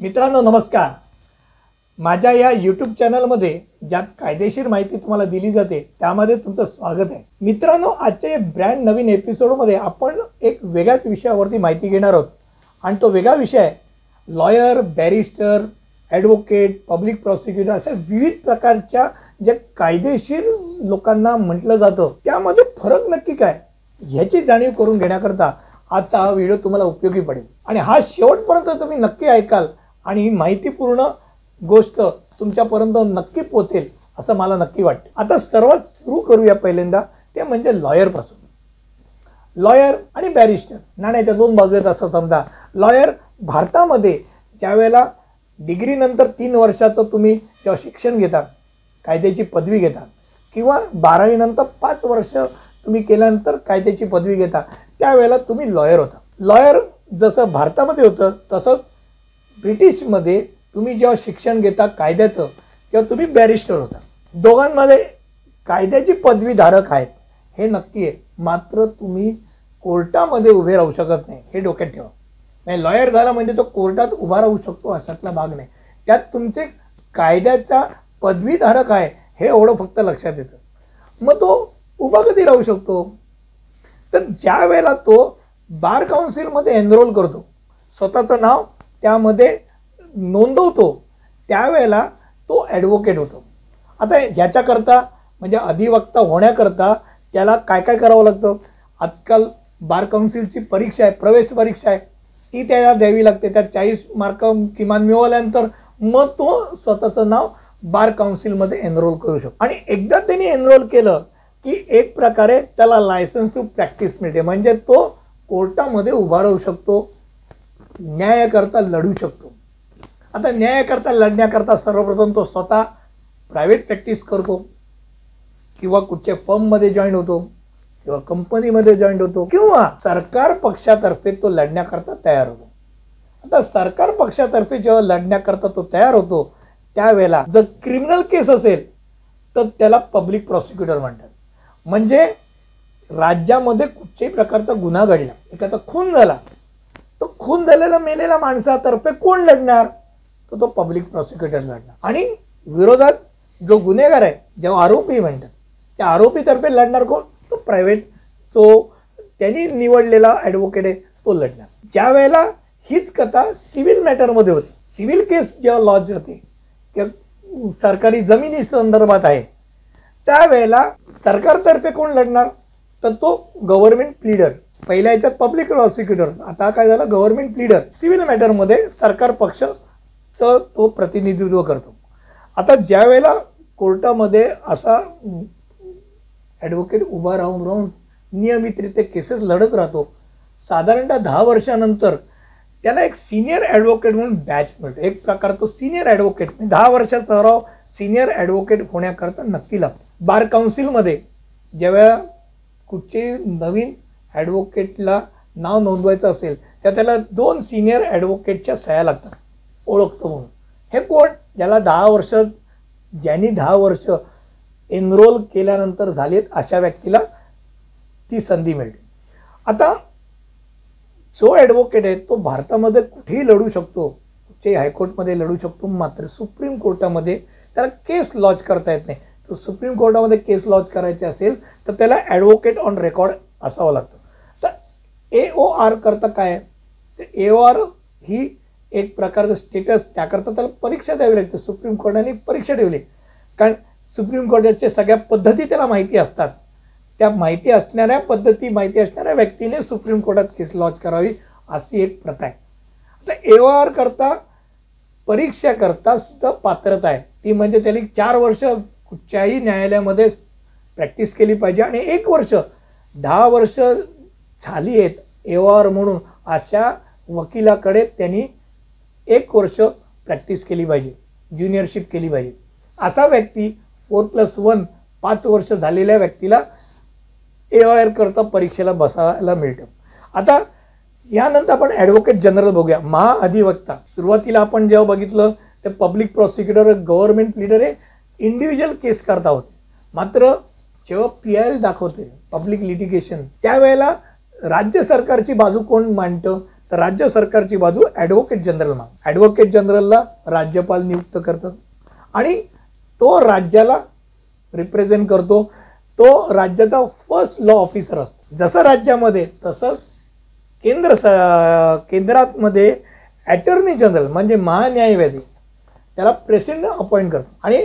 मित्रांनो नमस्कार. माझ्या या यूट्यूब चॅनलमध्ये ज्यात कायदेशीर माहिती तुम्हाला दिली जाते त्यामध्ये तुमचं स्वागत आहे. मित्रांनो आजच्या या ब्रँड नवीन एपिसोडमध्ये आपण एक वेगळ्याच विषयावरती माहिती घेणार आहोत. आणि तो वेगळा विषय आहे lawyer barrister advocate public prosecutor अशा विविध प्रकारच्या ज्या कायदेशीर लोकांना म्हटलं जातं त्यामध्ये फरक नक्की काय? ह्याची जाणीव करून घेण्याकरता आजचा हा व्हिडिओ तुम्हाला उपयोगी पडेल. आणि हा शेवटपर्यंत तुम्ही नक्की ऐकाल आणि ही माहितीपूर्ण गोष्ट तुमच्यापर्यंत नक्की पोचेल असं मला नक्की वाटतं. आता सर्वात सुरू करूया पहिल्यांदा ते म्हणजे लॉयरपासून लॉयर आणि बॅरिस्टर नाण्याच्या दोन बाजू आहेत असं समजा. लॉयर भारतामध्ये ज्यावेळेला डिग्रीनंतर तीन वर्षाचं तुम्ही जेव्हा शिक्षण घेता कायद्याची पदवी घेता किंवा बारावीनंतर पाच वर्ष तुम्ही केल्यानंतर कायद्याची पदवी घेता त्यावेळेला तुम्ही लॉयर होता. लॉयर जसं भारतामध्ये होतं तसं ब्रिटिशमध्ये तुम्ही जेव्हा शिक्षण घेता कायद्याचं तेव्हा तुम्ही बॅरिस्टर होता. दोघांमध्ये कायद्याची पदवीधारक आहेत. हे नक्की आहे. मात्र तुम्ही कोर्टामध्ये उभे राहू शकत नाही. हे डोक्यात ठेवा. नाही लॉयर झाला म्हणजे तो कोर्टात उभा राहू शकतो अशातला भाग नाही. त्यात तुमचे कायद्याचा पदवीधारक आहे हे एवढं फक्त लक्षात येतं. मग तो उभा कधी राहू शकतो? तर ज्या वेळेला तो बार काउन्सिलमध्ये एनरोल करतो स्वतःचं नाव त्यामध्ये नोंदवतो. त्यावेळेला तो ॲडव्होकेट होतो. आता ह्याच्याकरता म्हणजे अधिवक्ता होण्याकरता त्याला काय काय करावं लागतं? आजकाल बार काउन्सिलची परीक्षा आहे प्रवेश परीक्षा आहे. ती त्याला द्यावी लागते. त्यात चाळीस मार्क किमान मिळवल्यानंतर मग तो स्वतःचं नाव बार काउन्सिलमध्ये एनरोल करू शकतो. आणि एकदा त्यांनी एनरोल केलं की एक प्रकारे त्याला लायसन्स टू प्रॅक्टिस मिळते. म्हणजे तो कोर्टामध्ये उभा राहू शकतो. न्यायाकरता लढू शकतो. आता न्यायाकरता लढण्याकरता सर्वप्रथम तो स्वतः प्रायव्हेट प्रॅक्टिस करतो. किंवा कुठच्या फर्ममध्ये जॉईन होतो. किंवा कंपनीमध्ये जॉईन होतो. किंवा सरकार पक्षातर्फे तो लढण्याकरता तयार होतो. आता सरकार पक्षातर्फे जेव्हा लढण्याकरता तो तयार होतो त्यावेळेला जर क्रिमिनल केस असेल तर त्याला पब्लिक प्रॉसिक्युटर म्हणतात. म्हणजे राज्यामध्ये कुठच्याही प्रकारचा गुन्हा घडला एखादा खून झाला खून झालेला मेलेला माणसातर्फे कोण लढणार? तर तो पब्लिक प्रॉसिक्युटर लढणार. आणि विरोधात जो गुन्हेगार आहे जेव्हा आरोपी म्हणतात त्या आरोपीतर्फे लढणार कोण? तो प्रायव्हेट तो त्यांनी निवडलेला ॲडव्होकेट आहे तो लढणार. ज्या वेळेला हीच कथा सिव्हिल मॅटरमध्ये होती सिव्हिल केस जेव्हा लॉज होते किंवा सरकारी जमिनी संदर्भात आहे त्यावेळेला सरकारतर्फे कोण लढणार? तर तो गव्हर्नमेंट प्लीडर पहिल्या याच्यात पब्लिक प्रॉसिक्युटर आता काय झालं? गव्हर्नमेंट लीडर सिव्हिल मॅटरमध्ये सरकार पक्षचं तो प्रतिनिधित्व करतो. आता ज्या वेळेला कोर्टामध्ये असा ॲडव्होकेट उभा राहून राहून नियमितरित्या केसेस लढत राहतो साधारणतः दहा वर्षानंतर त्याला एक सिनियर ॲडव्होकेट म्हणून बॅच मिळतो. एक प्रकार तो सिनियर ॲडव्होकेट म्हणजे दहा वर्षाचा सराव सिनियर ॲडव्होकेट होण्याकरता नक्की लागतो. बार काउन्सिलमध्ये ज्यावेळेला कुठचे नवीन ॲडव्होकेटला नाव नोंदवायचं असेल तर त्याला दोन सिनियर ॲडव्होकेटच्या सह्या लागतात ओळखतो म्हणून. हे कोण? ज्याला दहा वर्ष ज्यांनी दहा वर्ष एनरोल केल्यानंतर झालेत अशा व्यक्तीला ती संधी मिळते. आता जो ॲडव्होकेट आहे तो भारतामध्ये कुठेही लढू शकतो. कुठच्याही हायकोर्टमध्ये लढू शकतो मात्र सुप्रीम कोर्टामध्ये त्याला केस लॉज करता येत नाही. तर सुप्रीम कोर्टामध्ये केस लॉज करायचे असेल तर त्याला ॲडव्होकेट ऑन रेकॉर्ड असावं लागतं. ए ओ आर करता काय? तर ए ओ आर ही एक प्रकारचं स्टेटस त्याकरता त्याला परीक्षा द्यावी लागते. सुप्रीम कोर्टाने परीक्षा ठेवली. कारण सुप्रीम कोर्टाच्या सगळ्या पद्धती त्याला माहिती असतात. त्या माहिती असणाऱ्या पद्धती माहिती असणाऱ्या व्यक्तीने सुप्रीम कोर्टात केस लॉन्च करावी अशी एक प्रथा आहे. आता ए ओ आर करता परीक्षा करता सुद्धा पात्रता आहे. ती म्हणजे त्याने चार वर्ष कुठच्याही न्यायालयामध्ये प्रॅक्टिस केली पाहिजे आणि एक वर्ष दहा वर्ष झाली आहेत ए आर म्हणून अशा वकिलाकडे त्यांनी एक वर्ष प्रॅक्टिस केली पाहिजे ज्युनियरशिप केली पाहिजे. असा व्यक्ती फोर प्लस वन पाच वर्ष झालेल्या व्यक्तीला ए आर करता परीक्षेला बसायला मिळतं. आता यानंतर आपण ॲडव्होकेट जनरल बघूया. महाअधिवक्ता सुरुवातीला आपण जेव्हा बघितलं ते पब्लिक प्रॉसिक्युटर गव्हर्नमेंट लिडर हे इंडिव्हिज्युअल केस करता होते. मात्र जेव्हा पी आय दाखवते पब्लिक लिटिगेशन त्यावेळेला राज्य सरकारची बाजू कोण मांडतं? तर राज्य सरकारची बाजू ॲडव्होकेट जनरल माग ॲडव्होकेट जनरलला राज्यपाल नियुक्त करतात. आणि तो राज्याला रिप्रेझेंट करतो. तो राज्याचा फर्स्ट लॉ ऑफिसर असतो. जसं राज्यामध्ये तसं केंद्र स केंद्रातमध्ये ॲटर्नी जनरल म्हणजे महान्यायवादी त्याला प्रेसिडेंट अपॉइंट करतो. आणि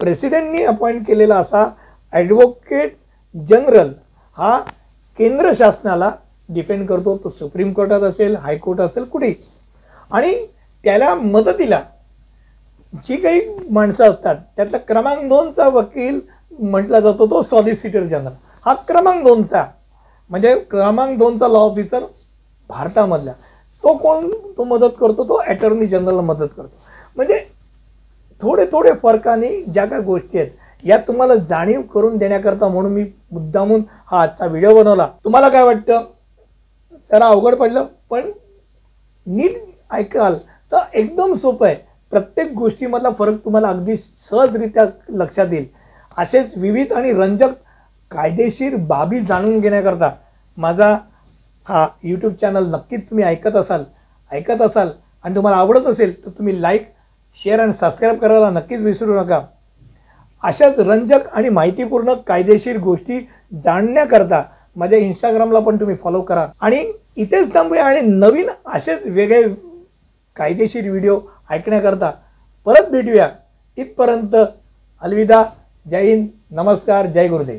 प्रेसिडेंटनी अपॉइंट केलेला असा ॲडव्होकेट जनरल हा केंद्र शासनाला डिपेंड करतो तो सुप्रीम कोर्टात असेल हायकोर्ट असेल कुठेही. आणि त्याला मदतीला जी काही माणसं असतात त्यातला क्रमांक दोनचा वकील म्हटला जातो तो सॉलिसिटर जनरल हा क्रमांक दोनचा म्हणजे क्रमांक दोनचा लॉ ऑफिसर भारतामधला. तो कोण? तो मदत करतो तो अटर्नी जनरलला मदत करतो. म्हणजे थोडे थोडे फरकाने ज्या काही गोष्टी आहेत या तुम्हाला जाणीव करून देण्याकरता म्हणून मी मुद्दामून हा आजचा व्हिडिओ बनवला. तुम्हाला काय वाटतं? जरा अवघड पडलं पण नीट ऐकाल तर एकदम सोपं आहे. प्रत्येक गोष्टीमधला फरक तुम्हाला अगदी सहजरित्या लक्षात येईल. असेच विविध आणि रंजक कायदेशीर बाबी जाणून घेण्याकरता माझा हा यूट्यूब चॅनल नक्कीच तुम्ही ऐकत असाल ऐकत असाल आणि तुम्हाला आवडत असेल तर तुम्ही लाईक शेअर आणि सबस्क्राईब करायला नक्कीच विसरू नका. अशाच रंजक आणि माहितीपूर्ण कायदेशीर गोष्टी जाणण्याकरता माझ्या इंस्टाग्रामला पण तुम्ही फॉलो करा. आणि इथेच थांबूया आणि नवीन असेच वेगळे कायदेशीर व्हिडिओ ऐकण्याकरता परत भेटूया. इथपर्यंत अलविदा. जय हिंद. नमस्कार. जय गुरुदेव.